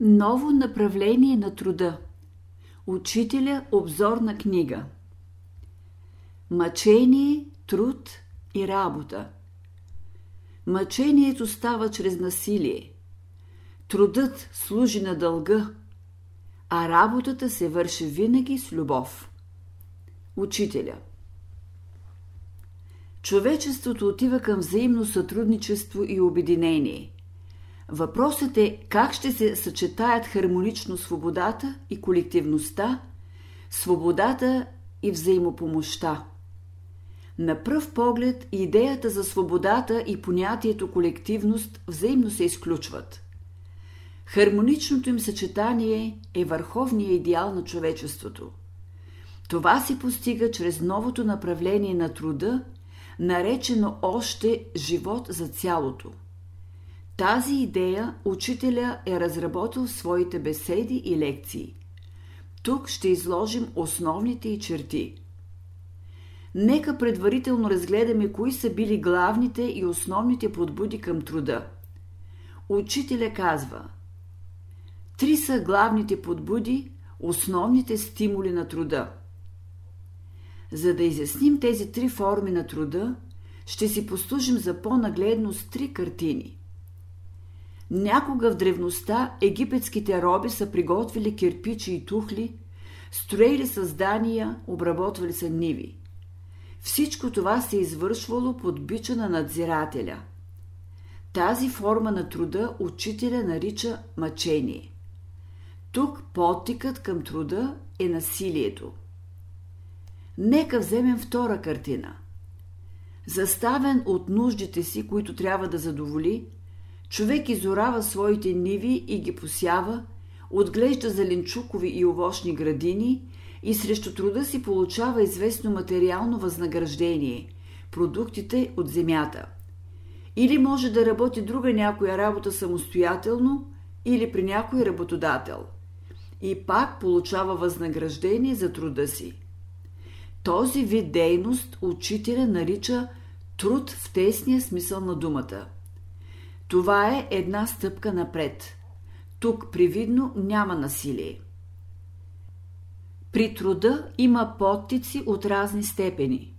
Ново направление на труда. Учителя обзорна книга. Мъчение, труд и работа. Мъчението става чрез насилие. Трудът служи на дълга, а работата се върши винаги с любов. Учителя. Човечеството отива към взаимно сътрудничество и обединение – Въпросът е как ще се съчетаят хармонично свободата и колективността, свободата и взаимопомощта. На пръв поглед идеята за свободата и понятието колективност взаимно се изключват. Хармоничното им съчетание е върховният идеал на човечеството. Това се постига чрез новото направление на труда, наречено още живот за цялото – тази идея учителя е разработил в своите беседи и лекции. Тук ще изложим основните и черти. Нека предварително разгледаме кои са били главните и основните подбуди към труда. Учителя казва Три са главните подбуди, основните стимули на труда. За да изясним тези три форми на труда, ще си послужим за по-нагледно с три картини. Някога в древността египетските роби са приготвили кирпичи и тухли, строили създания, обработвали са ниви. Всичко това се е извършвало под бича на надзирателя. Тази форма на труда учителя нарича мъчение. Тук потикът към труда е насилието. Нека вземем втора картина. Заставен от нуждите си, които трябва да задоволи, Човек изорава своите ниви и ги посява, отглежда зеленчукови и овощни градини и срещу труда си получава известно материално възнаграждение – продуктите от земята. Или може да работи друга някоя работа самостоятелно, или при някой работодател. И пак получава възнаграждение за труда си. Този вид дейност учителя нарича труд в тесния смисъл на думата – това е една стъпка напред. Тук привидно няма насилие. При труда има подтици от разни степени.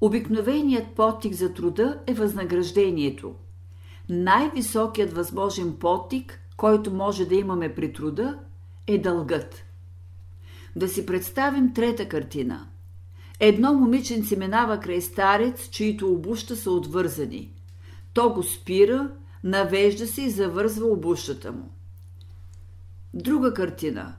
Обикновеният подтик за труда е възнаграждението. Най-високият възможен подтик, който може да имаме при труда, е дългът. Да си представим трета картина. Едно момиченце минава край старец, чието обуща са отвързани. То го спира навежда се и завързва обущата му. Друга картина.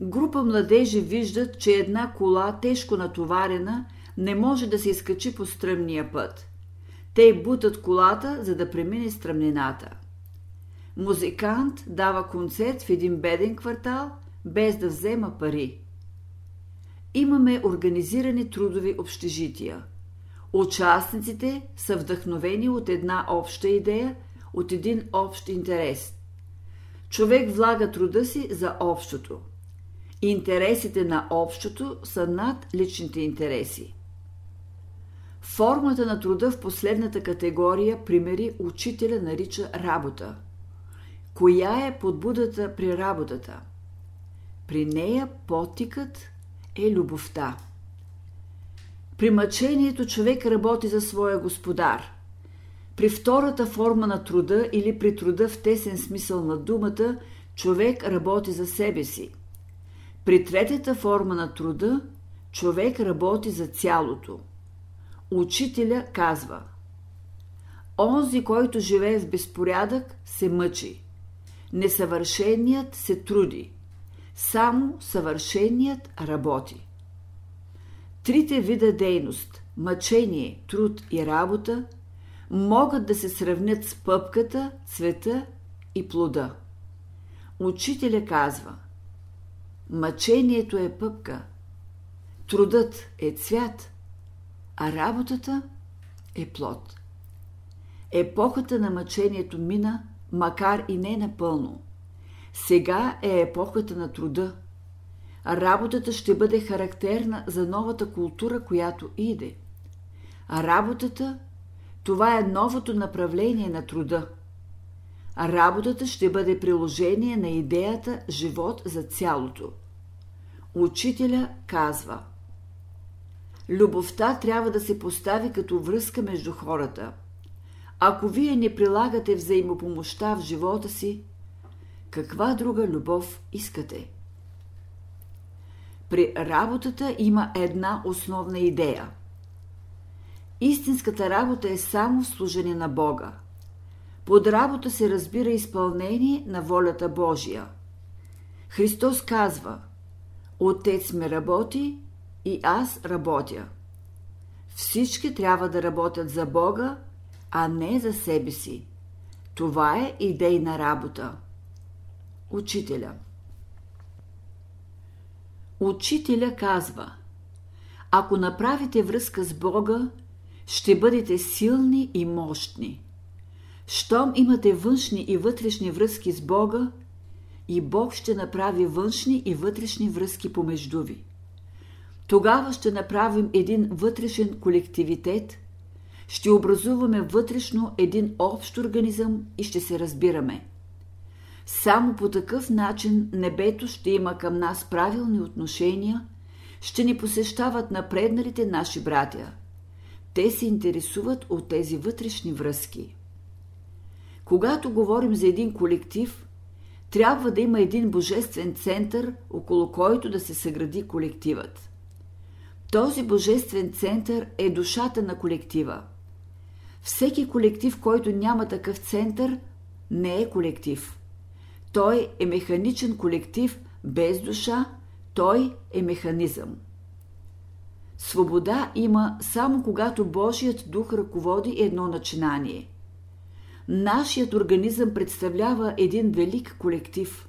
Група младежи виждат, че една кола, тежко натоварена, не може да се изкачи по стръмния път. Те бутат колата, за да премине стръмнината. Музикант дава концерт в един беден квартал, без да взема пари. Имаме организирани трудови общежития. Участниците са вдъхновени от една обща идея – от един общ интерес. Човек влага труда си за общото. Интересите на общото са над личните интереси. Формата на труда в последната категория примери учителя нарича работа. Коя е подбудата при работата? При нея потикът е любовта. При мъчението човек работи за своя господар – при втората форма на труда или при труда в тесен смисъл на думата, човек работи за себе си. При третата форма на труда, човек работи за цялото. Учителя казва Онзи, който живее в безпорядък, се мъчи. Несъвършеният се труди. Само съвършеният работи. Трите вида дейност – мъчение, труд и работа – могат да се сравнят с пъпката, цвета и плода. Учителя казва Мъчението е пъпка, трудът е цвят, а работата е плод. Епохата на мъчението мина, макар и не напълно. Сега е епохата на труда. Работата ще бъде характерна за новата култура, която иде. Работата това е новото направление на труда. работата ще бъде приложение на идеята живот за цялото. Учителя казва Любовта трябва да се постави като връзка между хората. Ако вие не прилагате взаимопомощта в живота си, каква друга любов искате? При работата има една основна идея. Истинската работа е само служение на Бога. Под работа се разбира изпълнение на волята Божия. Христос казва Отец ме работи и аз работя. Всички трябва да работят за Бога, а не за себе си. Това е идейна работа. Учителя Учителя казва Ако направите връзка с Бога, ще бъдете силни и мощни. Щом имате външни и вътрешни връзки с Бога, и Бог ще направи външни и вътрешни връзки помежду ви. Тогава ще направим един вътрешен колективитет, ще образуваме вътрешно един общ организъм и ще се разбираме. Само по такъв начин небето ще има към нас правилни отношения, ще ни посещават напредналите наши братя. Те се интересуват от тези вътрешни връзки. Когато говорим за един колектив, трябва да има един божествен център, около който да се съгради колективът. Този божествен център е душата на колектива. Всеки колектив, който няма такъв център, не е колектив. Той е механичен колектив без душа, той е механизъм. Свобода има само когато Божият дух ръководи едно начинание. Нашият организъм представлява един велик колектив.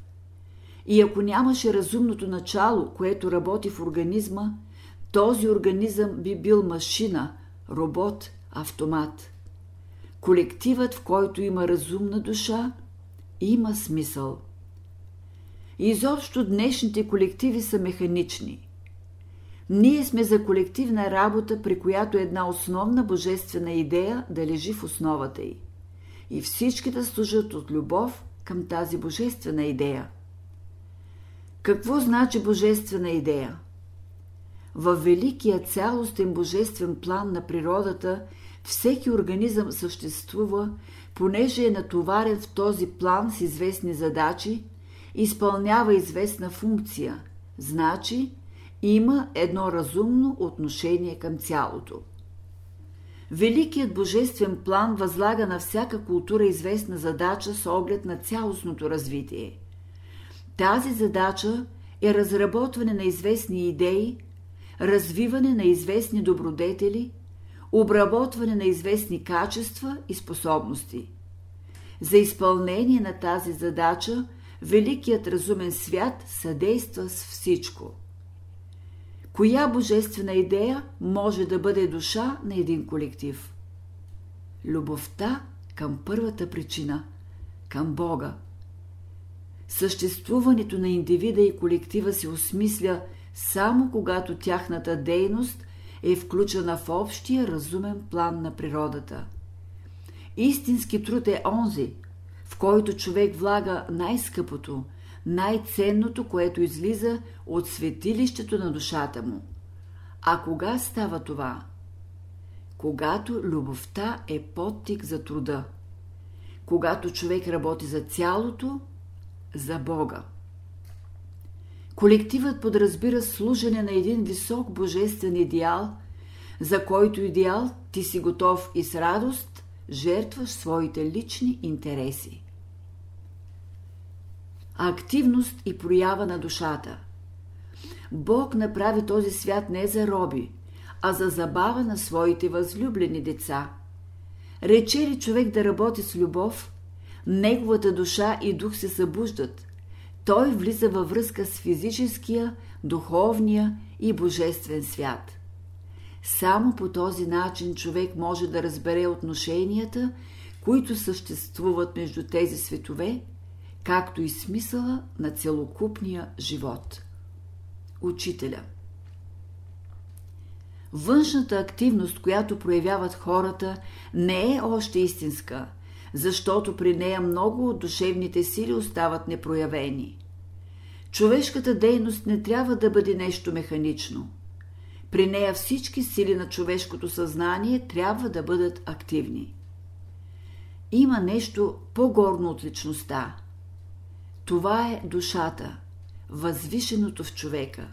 И ако нямаше разумното начало, което работи в организма, този организъм би бил машина, робот, автомат. Колективът, в който има разумна душа, има смисъл. Изобщо днешните колективи са механични. Ние сме за колективна работа, при която една основна божествена идея да лежи в основата й. И всички да служат от любов към тази божествена идея. Какво значи божествена идея? Във великия цялостен божествен план на природата всеки организъм съществува, понеже е натоварен в този план с известни задачи, изпълнява известна функция, значи има едно разумно отношение към цялото. Великият божествен план възлага на всяка култура известна задача с оглед на цялостното развитие. Тази задача е разработване на известни идеи, развиване на известни добродетели, обработване на известни качества и способности. За изпълнение на тази задача Великият разумен свят съдейства с всичко. Коя божествена идея може да бъде душа на един колектив? Любовта към първата причина, към Бога. Съществуването на индивида и колектива се осмисля само когато тяхната дейност е включена в общия разумен план на природата. Истински труд е онзи, в който човек влага най-скъпото, най-ценното, което излиза от светилището на душата му. А кога става това? Когато любовта е подтик за труда. Когато човек работи за цялото, за Бога. Колективът подразбира служене на един висок божествен идеал, за който идеал ти си готов и с радост жертваш своите лични интереси. Активност и проява на душата. Бог направи този свят не за роби, а за забава на своите възлюблени деца. Рече ли човек да работи с любов, неговата душа и дух се събуждат. Той влиза във връзка с физическия, духовния и божествен свят. Само по този начин човек може да разбере отношенията, които съществуват между тези светове, както и смисъла на целокупния живот. Учителя Външната активност, която проявяват хората, не е още истинска, защото при нея много от душевните сили остават непроявени. Човешката дейност не трябва да бъде нещо механично. При нея всички сили на човешкото съзнание трябва да бъдат активни. Има нещо по-горно от личността. Това е душата, възвишеното в човека.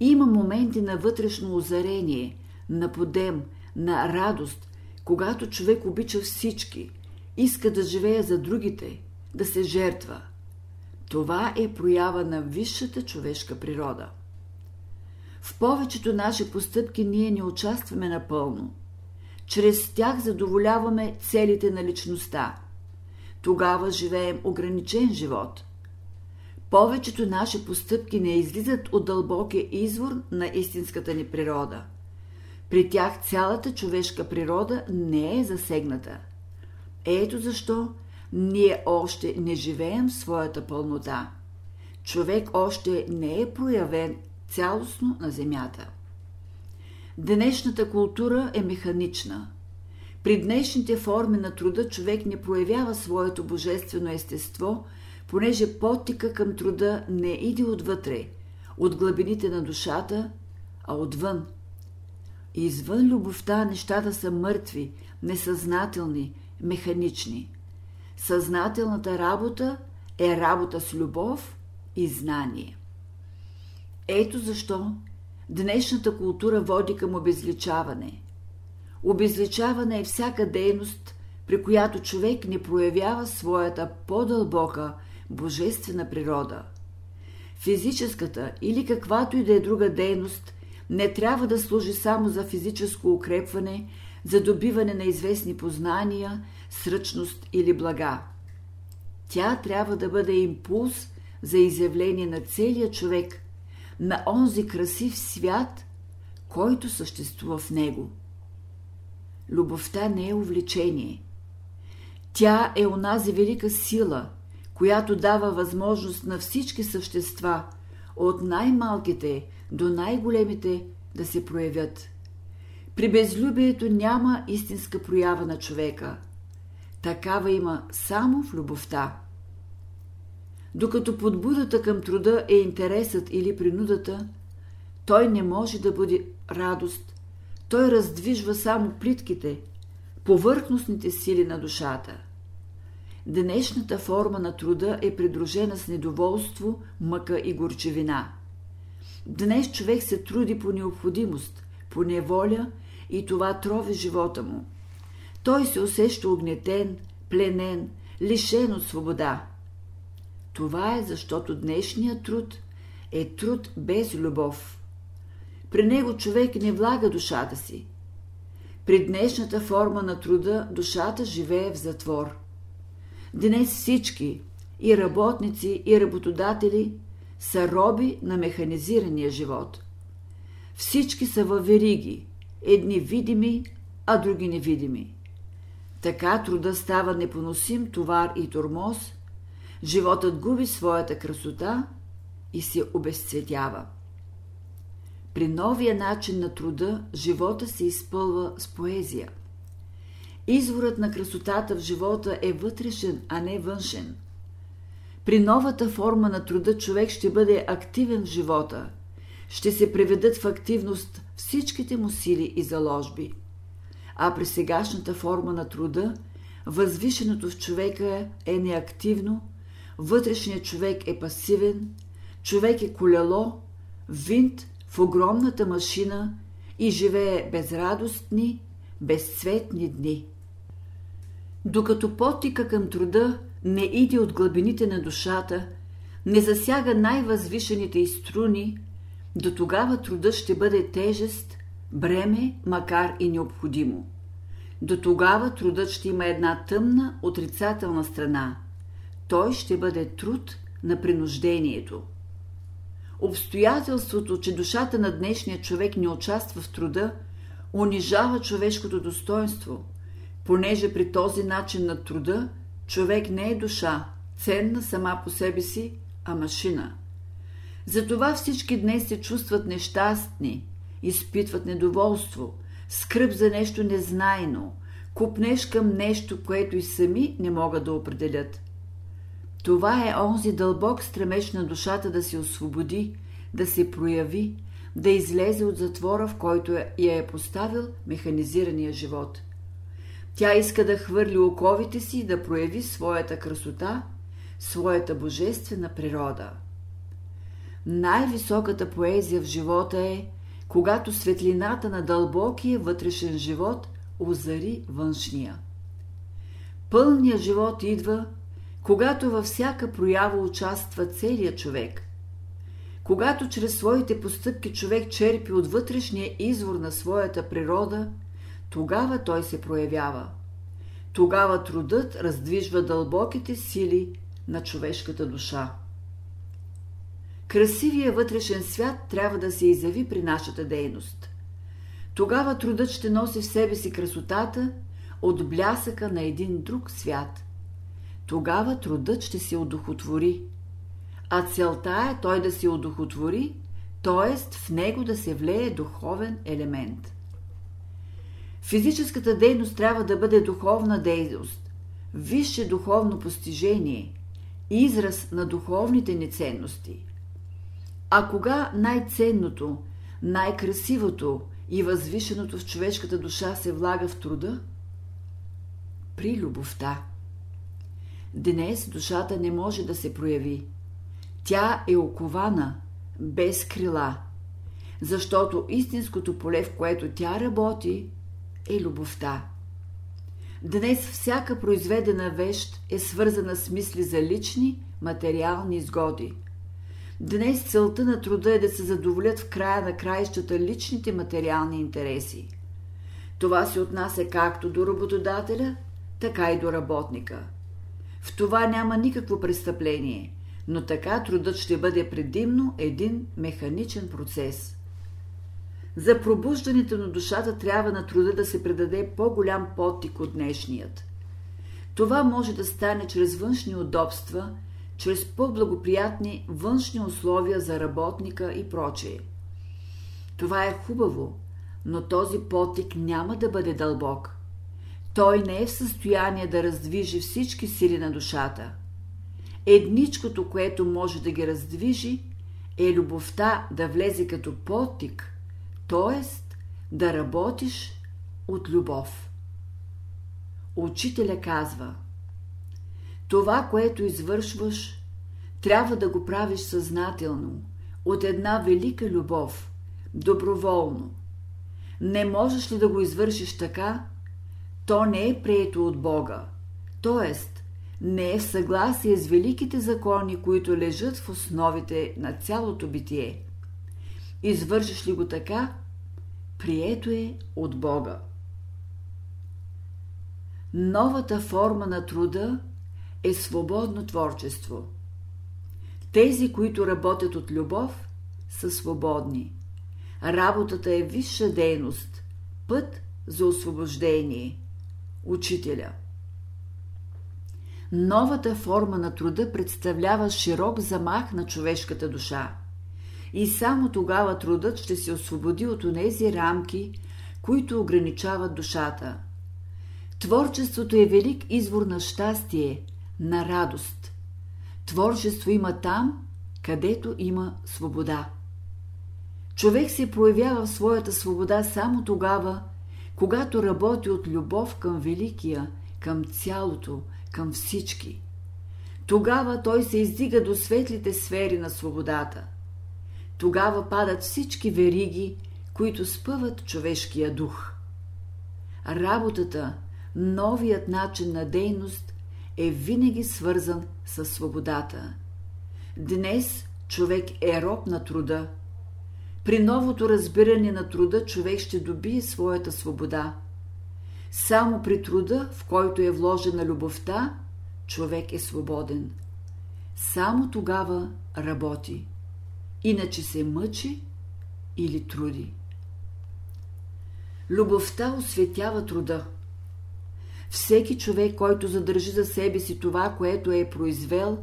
Има моменти на вътрешно озарение, на подем, на радост, когато човек обича всички, иска да живее за другите, да се жертва. Това е проява на висшата човешка природа. В повечето наши постъпки ние не участваме напълно. Чрез тях задоволяваме целите на личността. Тогава живеем ограничен живот. Повечето наши постъпки не излизат от дълбокия извор на истинската ни природа. При тях цялата човешка природа не е засегната. Ето защо ние още не живеем в своята пълнота. Човек още не е проявен цялостно на Земята. Днешната култура е механична. При днешните форми на труда човек не проявява своето божествено естество, понеже потика към труда не иде отвътре, от глъбините на душата, а отвън. Извън любовта нещата са мъртви, несъзнателни, механични. Съзнателната работа е работа с любов и знание. Ето защо днешната култура води към обезличаване. Обезличаване е всяка дейност, при която човек не проявява своята по-дълбока божествена природа. Физическата или каквато и да е друга дейност не трябва да служи само за физическо укрепване, за добиване на известни познания, сръчност или блага. Тя трябва да бъде импулс за изявление на целия човек – на онзи красив свят, който съществува в него. Любовта не е увлечение. Тя е онази велика сила, която дава възможност на всички същества, от най-малките до най-големите, да се проявят. При безлюбието няма истинска проява на човека. Такава има само в любовта. Докато подбудата към труда е интересът или принудата, той не може да бъде радост. Той раздвижва само плитките, повърхностните сили на душата. Днешната форма на труда е придружена с недоволство, мъка и горчевина. Днес човек се труди по необходимост, по неволя и това трови живота му. Той се усеща огнетен, пленен, лишен от свобода. Това е защото днешният труд е труд без любов. При него човек не влага душата си. При днешната форма на труда душата живее в затвор. Днес всички, и работници, и работодатели, са роби на механизирания живот. Всички са във вериги, едни видими, а други невидими. Така труда става непоносим товар и тормоз – животът губи своята красота и се обезцветява. При новия начин на труда живота се изпълва с поезия. Изворът на красотата в живота е вътрешен, а не външен. При новата форма на труда човек ще бъде активен в живота, ще се приведат в активност всичките му сили и заложби. А при сегашната форма на труда, възвишеното в човека е неактивно, вътрешният човек е пасивен, човек е колело, винт в огромната машина и живее безрадостни, безцветни дни. Докато потика към труда не иде от глъбините на душата, не засяга най-възвишените и струни, до тогава труда ще бъде тежест, бреме, макар и необходимо. До тогава трудът ще има една тъмна, отрицателна страна – той ще бъде труд на принуждението. Обстоятелството, че душата на днешния човек не участва в труда, унижава човешкото достоинство, понеже при този начин на труда човек не е душа, ценна сама по себе си, а машина. Затова всички днес се чувстват нещастни, изпитват недоволство, скръп за нещо незнайно, купнеш към нещо, което и сами не могат да определят. Това е онзи дълбок стремеж на душата да се освободи, да се прояви, да излезе от затвора, в който я е поставил механизирания живот. Тя иска да хвърли оковите си и да прояви своята красота, своята божествена природа. Най-високата поезия в живота е, когато светлината на дълбокия вътрешен живот озари външния. Пълният живот идва, когато във всяка проява участва целият човек. Когато чрез своите постъпки човек черпи от вътрешния извор на своята природа, тогава той се проявява. Тогава трудът раздвижва дълбоките сили на човешката душа. Красивия вътрешен свят трябва да се изяви при нашата дейност. Тогава трудът ще носи в себе си красотата от блясъка на един друг свят. Тогава трудът ще се одухотвори. А целта е той да се одухотвори, т.е. в него да се влее духовен елемент. Физическата дейност трябва да бъде духовна дейност, висше духовно постижение, израз на духовните ни ценности. А кога най-ценното, най-красивото и възвишеното в човешката душа се влага в труда? При любовта. Днес душата не може да се прояви. Тя е окована, без крила, защото истинското поле, в което тя работи, е любовта. Днес всяка произведена вещ е свързана с мисли за лични, материални изгоди. Днес целта на труда е да се задоволят в края на краищата личните материални интереси. Това се отнася както до работодателя, така и до работника. В това няма никакво престъпление, но така трудът ще бъде предимно един механичен процес – за пробуждането на душата трябва на труда да се предаде по-голям подтик от днешният. Това може да стане чрез външни удобства, чрез по-благоприятни външни условия за работника и прочее. Това е хубаво, но този потик няма да бъде дълбок. Той не е в състояние да раздвижи всички сили на душата. Едничкото, което може да ги раздвижи, е любовта да влезе като потик т.е. да работиш от любов. Учителя казва: Това, което извършваш, трябва да го правиш съзнателно, от една велика любов, доброволно. Не можеш ли да го извършиш така, то не е прието от Бога, т.е. не е в съгласие с великите закони, които лежат в основите на цялото битие. Извършиш ли го така, прието е от Бога. Новата форма на труда е свободно творчество. Тези, които работят от любов, са свободни. Работата е висша дейност, път за освобождение. Учителя. Новата форма на труда представлява широк замах на човешката душа и само тогава трудът ще се освободи от онези рамки, които ограничават душата. Творчеството е велик извор на щастие, на радост. Творчество има там, където има свобода. Човек се проявява в своята свобода само тогава, когато работи от любов към великия, към цялото, към всички. Тогава той се издига до светлите сфери на свободата – тогава падат всички вериги, които спъват човешкия дух. Работата, новият начин на дейност е винаги свързан с свободата. Днес човек е роб на труда. При новото разбиране на труда човек ще добие своята свобода. Само при труда, в който е вложена любовта, човек е свободен. Само тогава работи иначе се мъчи или труди. Любовта осветява труда. Всеки човек, който задържи за себе си това, което е произвел,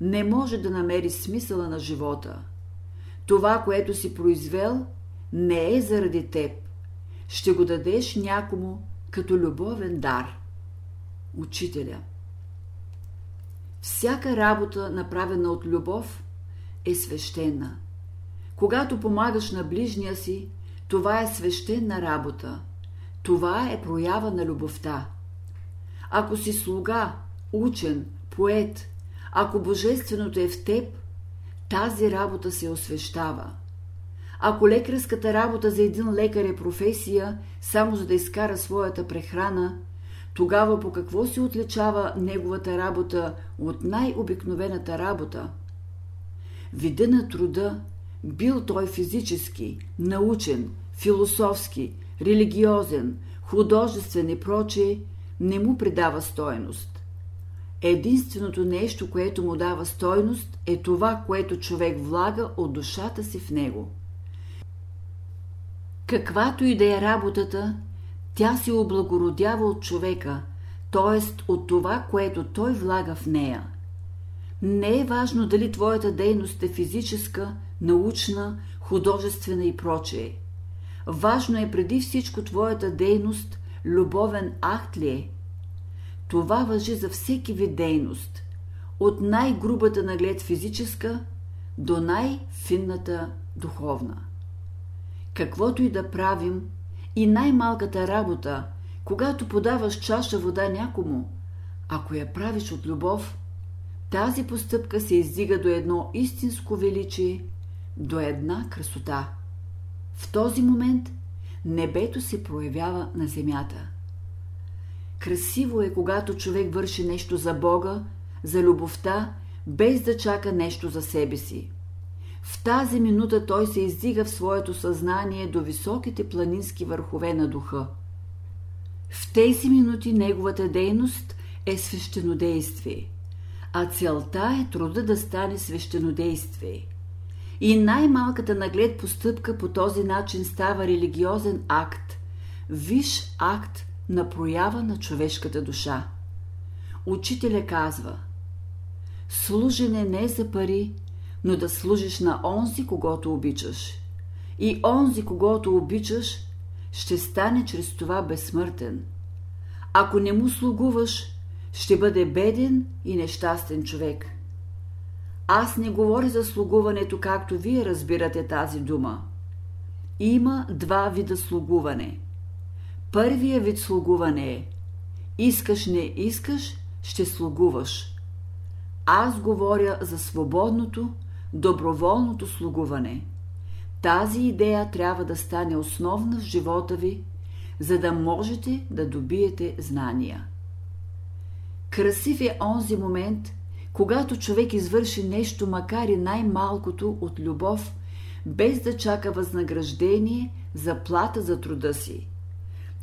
не може да намери смисъла на живота. Това, което си произвел, не е заради теб. Ще го дадеш някому, като любовен дар. Учителя Всяка работа, направена от любов, е свещена. Когато помагаш на ближния си, това е свещена работа. Това е проява на любовта. Ако си слуга, учен, поет, ако божественото е в теб, тази работа се освещава. Ако лекарската работа за един лекар е професия, само за да изкара своята прехрана, тогава по какво се отличава неговата работа от най-обикновената работа? Вида на труда, бил той физически, научен, философски, религиозен, художествен и прочее, не му придава стойност. Единственото нещо, което му дава стойност, е това, което човек влага от душата си в него. Каквато и да е работата, тя се облагородява от човека, т.е. от това, което той влага в нея. Не е важно дали твоята дейност е физическа, научна, художествена и прочее. Важно е преди всичко твоята дейност любовен акт ли е. Това въжи за всеки вид дейност, от най-грубата наглед физическа до най-финната духовна. Каквото и да правим, и най-малката работа, когато подаваш чаша вода някому, ако я правиш от любов, тази постъпка се издига до едно истинско величие, до една красота. В този момент небето се проявява на земята. Красиво е, когато човек върши нещо за Бога, за любовта, без да чака нещо за себе си. В тази минута той се издига в своето съзнание до високите планински върхове на духа. В тези минути неговата дейност е свещенодействие, а целта е труда да стане свещенодействие. И най-малката наглед постъпка по този начин става религиозен акт, виш акт на проява на човешката душа. Учителя казва Служене не е за пари, но да служиш на онзи, когато обичаш. И онзи, когато обичаш, ще стане чрез това безсмъртен. Ако не му слугуваш, ще бъде беден и нещастен човек. Аз не говоря за слугуването, както вие разбирате тази дума. Има два вида слугуване. Първия вид слугуване е искаш не искаш, ще слугуваш. Аз говоря за свободното, доброволното слугуване. Тази идея трябва да стане основна в живота ви, за да можете да добиете знания. Красив е онзи момент, когато човек извърши нещо, макар и най-малкото от любов, без да чака възнаграждение, заплата за труда си.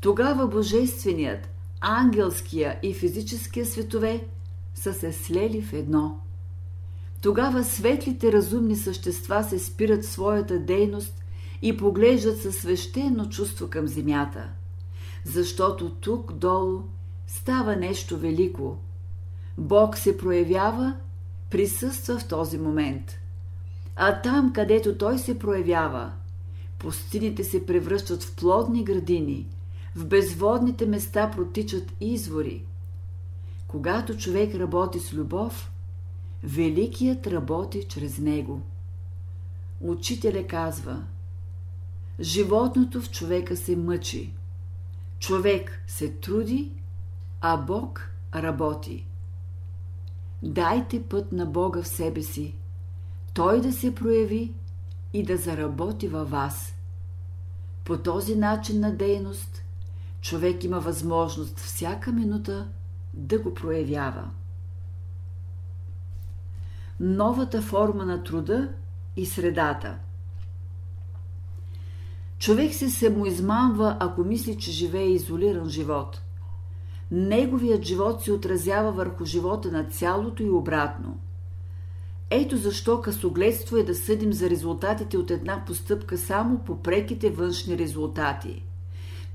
Тогава Божественият, ангелския и физическия светове са се слели в едно – тогава светлите разумни същества се спират своята дейност и поглеждат със свещено чувство към земята, защото тук долу става нещо велико. Бог се проявява, присъства в този момент. А там, където Той се проявява, пустините се превръщат в плодни градини, в безводните места протичат извори. Когато човек работи с любов, Великият работи чрез него. Учителя казва Животното в човека се мъчи. Човек се труди, а Бог работи. Дайте път на Бога в себе си, Той да се прояви и да заработи във вас. По този начин на дейност човек има възможност всяка минута да го проявява новата форма на труда и средата. Човек се самоизмамва, ако мисли, че живее изолиран живот. Неговият живот се отразява върху живота на цялото и обратно. Ето защо късогледство е да съдим за резултатите от една постъпка само по преките външни резултати.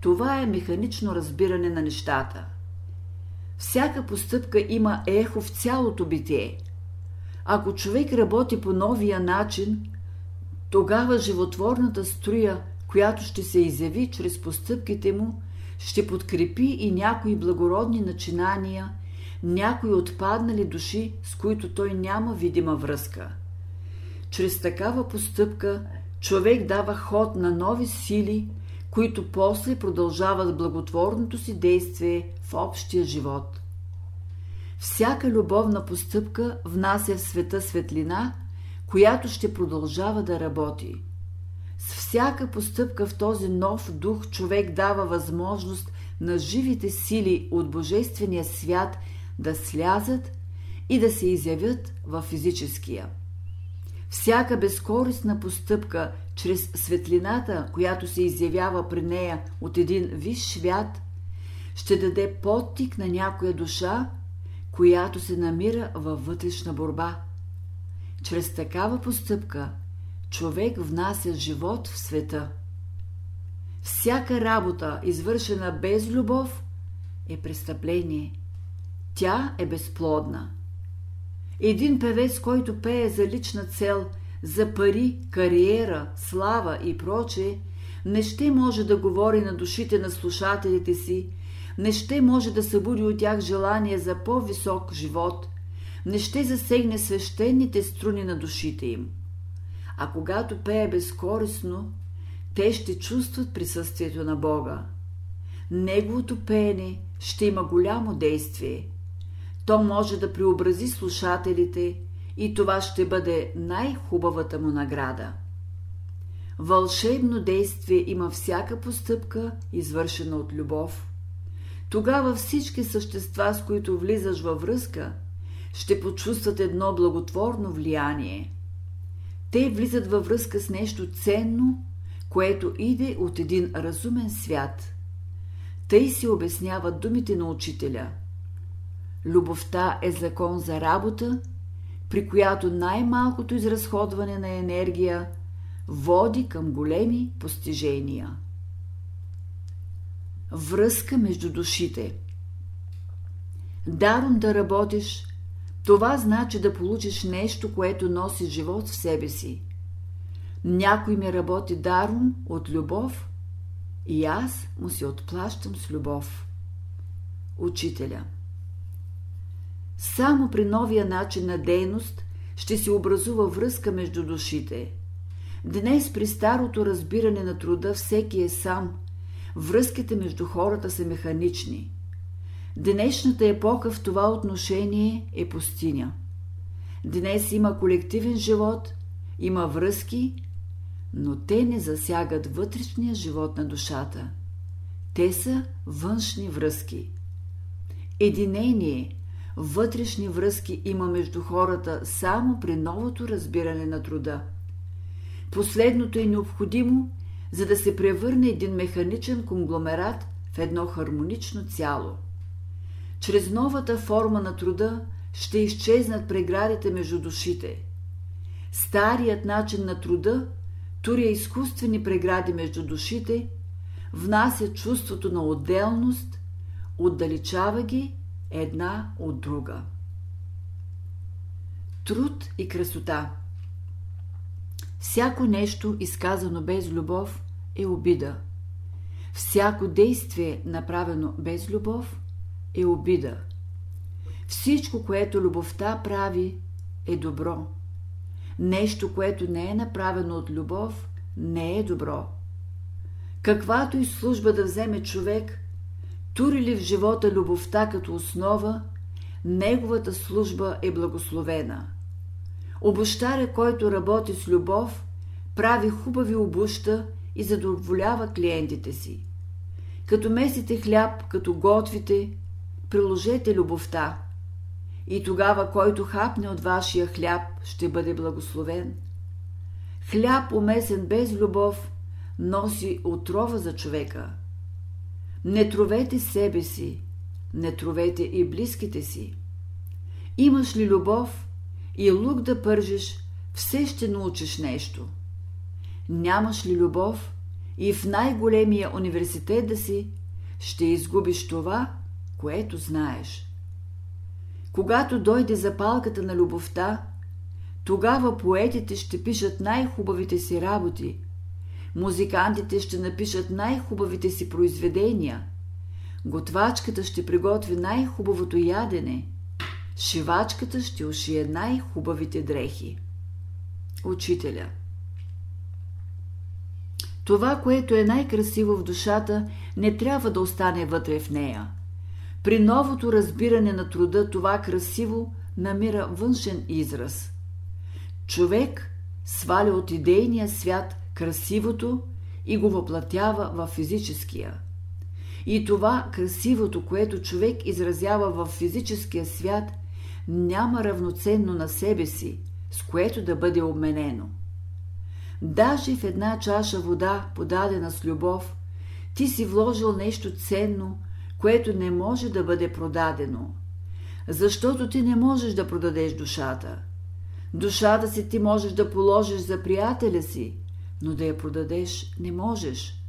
Това е механично разбиране на нещата. Всяка постъпка има ехо в цялото битие – ако човек работи по новия начин, тогава животворната струя, която ще се изяви чрез постъпките му, ще подкрепи и някои благородни начинания, някои отпаднали души, с които той няма видима връзка. Чрез такава постъпка човек дава ход на нови сили, които после продължават благотворното си действие в общия живот. Всяка любовна постъпка внася в света светлина, която ще продължава да работи. С всяка постъпка в този нов дух човек дава възможност на живите сили от Божествения свят да слязат и да се изявят в физическия. Всяка безкорисна постъпка чрез светлината, която се изявява при нея от един висш свят, ще даде подтик на някоя душа, която се намира във вътрешна борба. Чрез такава постъпка човек внася живот в света. Всяка работа, извършена без любов, е престъпление. Тя е безплодна. Един певец, който пее за лична цел, за пари, кариера, слава и прочее, не ще може да говори на душите на слушателите си, не ще може да събуди от тях желание за по-висок живот, не ще засегне свещените струни на душите им. А когато пее безкорисно, те ще чувстват присъствието на Бога. Неговото пеене ще има голямо действие. То може да преобрази слушателите и това ще бъде най-хубавата му награда. Вълшебно действие има всяка постъпка, извършена от любов. Тогава всички същества, с които влизаш във връзка, ще почувстват едно благотворно влияние. Те влизат във връзка с нещо ценно, което иде от един разумен свят. Тъй си обясняват думите на учителя. Любовта е закон за работа, при която най-малкото изразходване на енергия води към големи постижения. Връзка между душите Даром да работиш, това значи да получиш нещо, което носи живот в себе си. Някой ми работи даром от любов и аз му се отплащам с любов. Учителя Само при новия начин на дейност ще се образува връзка между душите. Днес при старото разбиране на труда всеки е сам. Връзките между хората са механични – Днешната епоха в това отношение е пустиня. Днес има колективен живот, има връзки, но те не засягат вътрешния живот на душата. Те са външни връзки. Единение, вътрешни връзки има между хората само при новото разбиране на труда. Последното е необходимо, за да се превърне един механичен конгломерат в едно хармонично цяло. Чрез новата форма на труда ще изчезнат преградите между душите. Старият начин на труда туря изкуствени прегради между душите, внася чувството на отделност, отдалечава ги една от друга. Труд и красота Всяко нещо, изказано без любов, е обида. Всяко действие, направено без любов, е обида. Всичко, което любовта прави, е добро. Нещо, което не е направено от любов, не е добро. Каквато и служба да вземе човек, тури ли в живота любовта като основа, неговата служба е благословена. Обощаря, който работи с любов, прави хубави обуща и задоволява клиентите си. Като месите хляб, като готвите, приложете любовта. И тогава, който хапне от вашия хляб, ще бъде благословен. Хляб, умесен без любов, носи отрова за човека. Не тровете себе си, не тровете и близките си. Имаш ли любов и лук да пържиш, все ще научиш нещо. Нямаш ли любов и в най-големия университет да си, ще изгубиш това, което знаеш. Когато дойде запалката на любовта, тогава поетите ще пишат най-хубавите си работи, музикантите ще напишат най-хубавите си произведения, Готвачката ще приготви най-хубавото ядене. Шивачката ще ушие най-хубавите дрехи. Учителя Това, което е най-красиво в душата, не трябва да остане вътре в нея. При новото разбиране на труда това красиво намира външен израз. Човек сваля от идейния свят красивото и го въплатява в физическия. И това красивото, което човек изразява в физическия свят, няма равноценно на себе си, с което да бъде обменено. Даже в една чаша вода, подадена с любов, ти си вложил нещо ценно, което не може да бъде продадено. Защото ти не можеш да продадеш душата. Душата си ти можеш да положиш за приятеля си, но да я продадеш не можеш.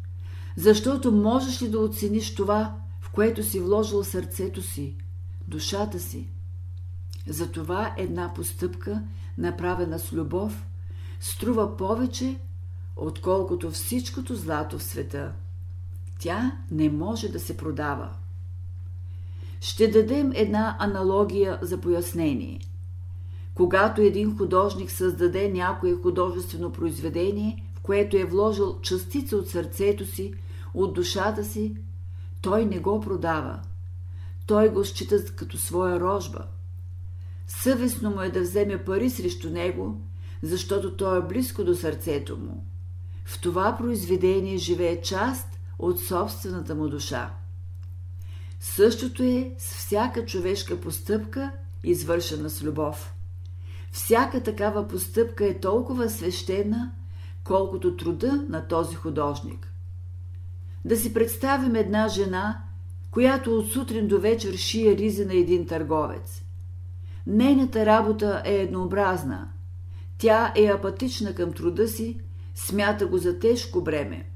Защото можеш ли да оцениш това, в което си вложил сърцето си, душата си? Затова една постъпка, направена с любов, струва повече, отколкото всичкото злато в света. Тя не може да се продава. Ще дадем една аналогия за пояснение. Когато един художник създаде някое художествено произведение, което е вложил частица от сърцето си, от душата си, той не го продава. Той го счита като своя рожба. Съвестно му е да вземе пари срещу него, защото той е близко до сърцето му. В това произведение живее част от собствената му душа. Същото е с всяка човешка постъпка, извършена с любов. Всяка такава постъпка е толкова свещена, колкото труда на този художник. Да си представим една жена, която от сутрин до вечер шие ризи на един търговец. Нейната работа е еднообразна. Тя е апатична към труда си, смята го за тежко бреме.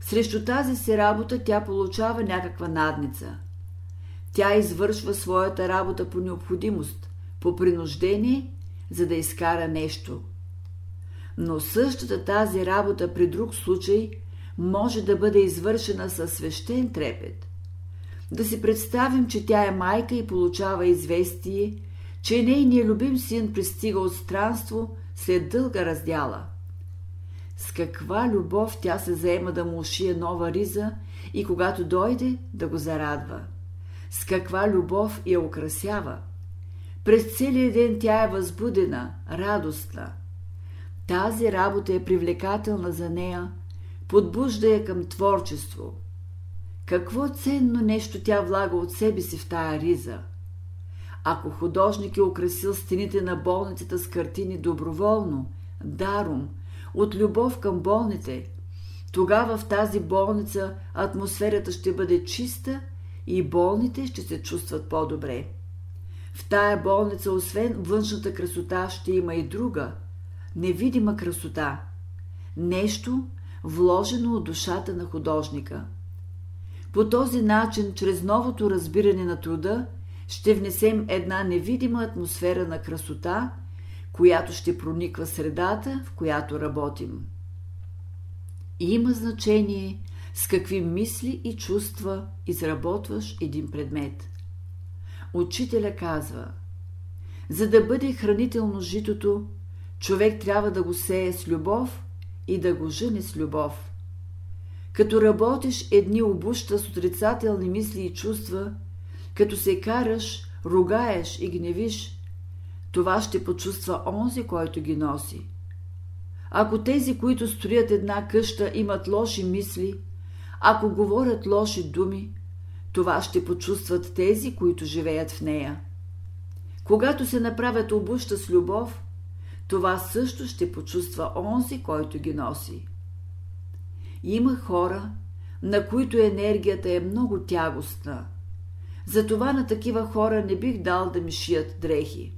Срещу тази си работа тя получава някаква надница. Тя извършва своята работа по необходимост, по принуждение, за да изкара нещо. Но същата тази работа при друг случай може да бъде извършена със свещен трепет. Да си представим, че тя е майка и получава известие, че нейният любим син пристига от странство след дълга раздяла – с каква любов тя се заема да му ушие нова риза и когато дойде да го зарадва. С каква любов я украсява. През целия ден тя е възбудена, радостна. Тази работа е привлекателна за нея, подбужда я към творчество. Какво ценно нещо тя влага от себе си в тая риза? Ако художник е украсил стените на болницата с картини доброволно, даром, от любов към болните, тогава в тази болница атмосферата ще бъде чиста и болните ще се чувстват по-добре. В тая болница, освен външната красота, ще има и друга, невидима красота. Нещо, вложено от душата на художника. По този начин, чрез новото разбиране на труда, ще внесем една невидима атмосфера на красота – която ще прониква средата, в която работим. Има значение с какви мисли и чувства изработваш един предмет. Учителя казва, за да бъде хранително житото, човек трябва да го сее с любов и да го жени с любов. Като работиш едни обуща с отрицателни мисли и чувства, като се караш, ругаеш и гневиш, това ще почувства онзи, който ги носи. Ако тези, които строят една къща, имат лоши мисли, ако говорят лоши думи, това ще почувстват тези, които живеят в нея. Когато се направят обуща с любов, това също ще почувства онзи, който ги носи. Има хора, на които енергията е много тягостна. Затова на такива хора не бих дал да ми шият дрехи.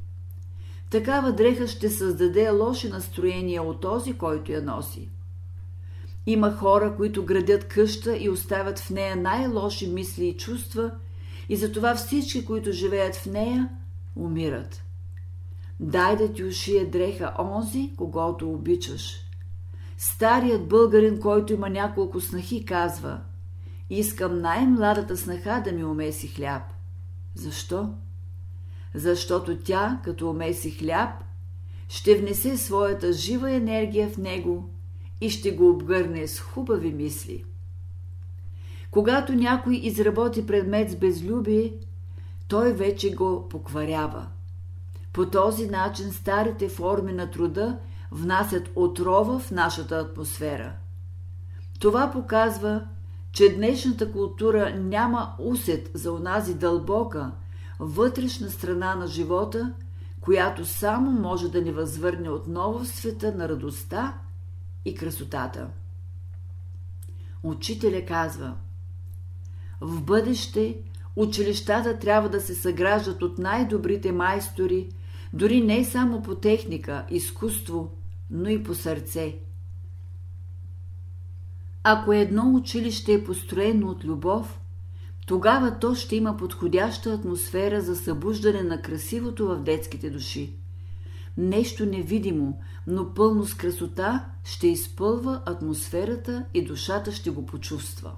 Такава дреха ще създаде лоши настроения от този, който я носи. Има хора, които градят къща и оставят в нея най-лоши мисли и чувства, и затова всички, които живеят в нея, умират. Дай да ти ушие дреха онзи, когато обичаш. Старият българин, който има няколко снахи, казва искам най-младата снаха да ми умеси хляб. Защо? Защото тя, като умеси хляб, ще внесе своята жива енергия в него и ще го обгърне с хубави мисли. Когато някой изработи предмет с безлюбие, той вече го покварява. По този начин старите форми на труда внасят отрова в нашата атмосфера. Това показва, че днешната култура няма усет за онази дълбока, вътрешна страна на живота, която само може да ни възвърне отново в света на радостта и красотата. Учителя казва В бъдеще училищата трябва да се съграждат от най-добрите майстори, дори не само по техника, изкуство, но и по сърце. Ако едно училище е построено от любов, тогава то ще има подходяща атмосфера за събуждане на красивото в детските души. Нещо невидимо, но пълно с красота ще изпълва атмосферата и душата ще го почувства.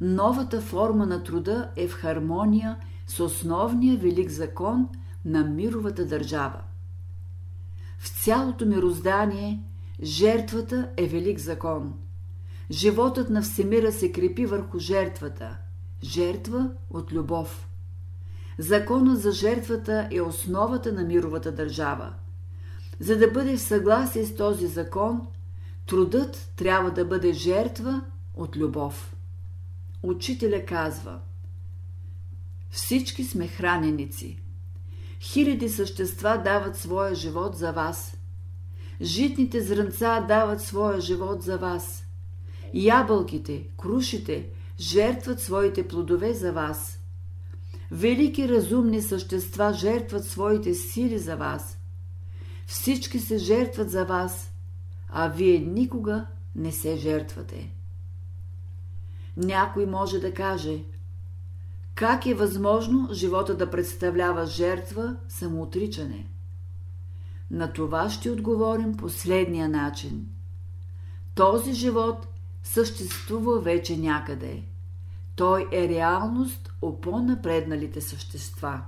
Новата форма на труда е в хармония с основния велик закон на мировата държава. В цялото мироздание жертвата е велик закон. Животът на Всемира се крепи върху жертвата. Жертва от любов. Законът за жертвата е основата на мировата държава. За да бъде в съгласие с този закон, трудът трябва да бъде жертва от любов. Учителя казва Всички сме храненици. Хиляди същества дават своя живот за вас. Житните зранца дават своя живот за вас. Ябълките, крушите жертват своите плодове за вас. Велики разумни същества жертват своите сили за вас. Всички се жертват за вас, а вие никога не се жертвате. Някой може да каже – как е възможно живота да представлява жертва, самоотричане? На това ще отговорим последния начин. Този живот съществува вече някъде. Той е реалност о по-напредналите същества.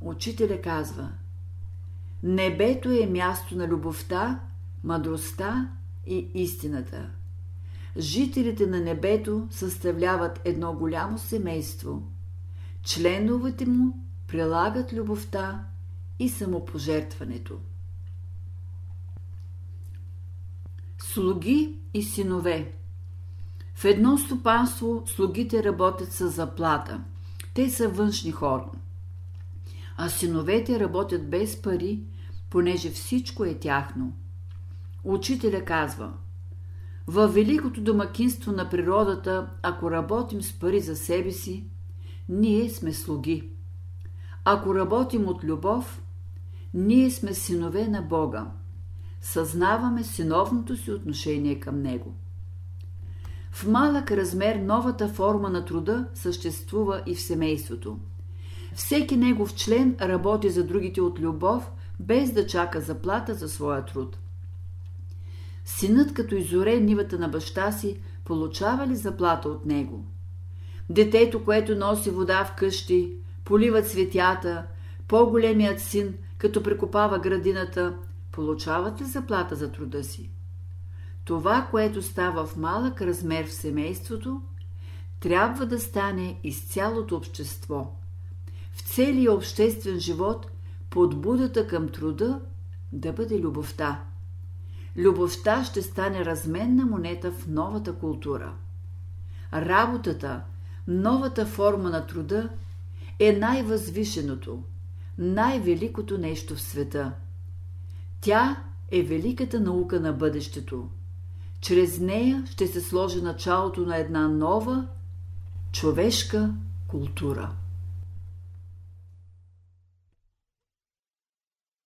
Учителя казва Небето е място на любовта, мъдростта и истината – жителите на небето съставляват едно голямо семейство. Членовете му прилагат любовта и самопожертването. Слуги и синове В едно стопанство слугите работят с заплата. Те са външни хора. А синовете работят без пари, понеже всичко е тяхно. Учителя казва – във великото домакинство на природата, ако работим с пари за себе си, ние сме слуги. Ако работим от любов, ние сме синове на Бога. Съзнаваме синовното си отношение към Него. В малък размер новата форма на труда съществува и в семейството. Всеки негов член работи за другите от любов, без да чака заплата за своя труд. Синът, като изоре нивата на баща си, получава ли заплата от него? Детето, което носи вода в къщи, полива цветята, по-големият син, като прекопава градината, получават ли заплата за труда си? Това, което става в малък размер в семейството, трябва да стане из цялото общество. В целия обществен живот подбудата към труда да бъде любовта любовта ще стане разменна монета в новата култура. Работата, новата форма на труда е най-възвишеното, най-великото нещо в света. Тя е великата наука на бъдещето. Чрез нея ще се сложи началото на една нова човешка култура.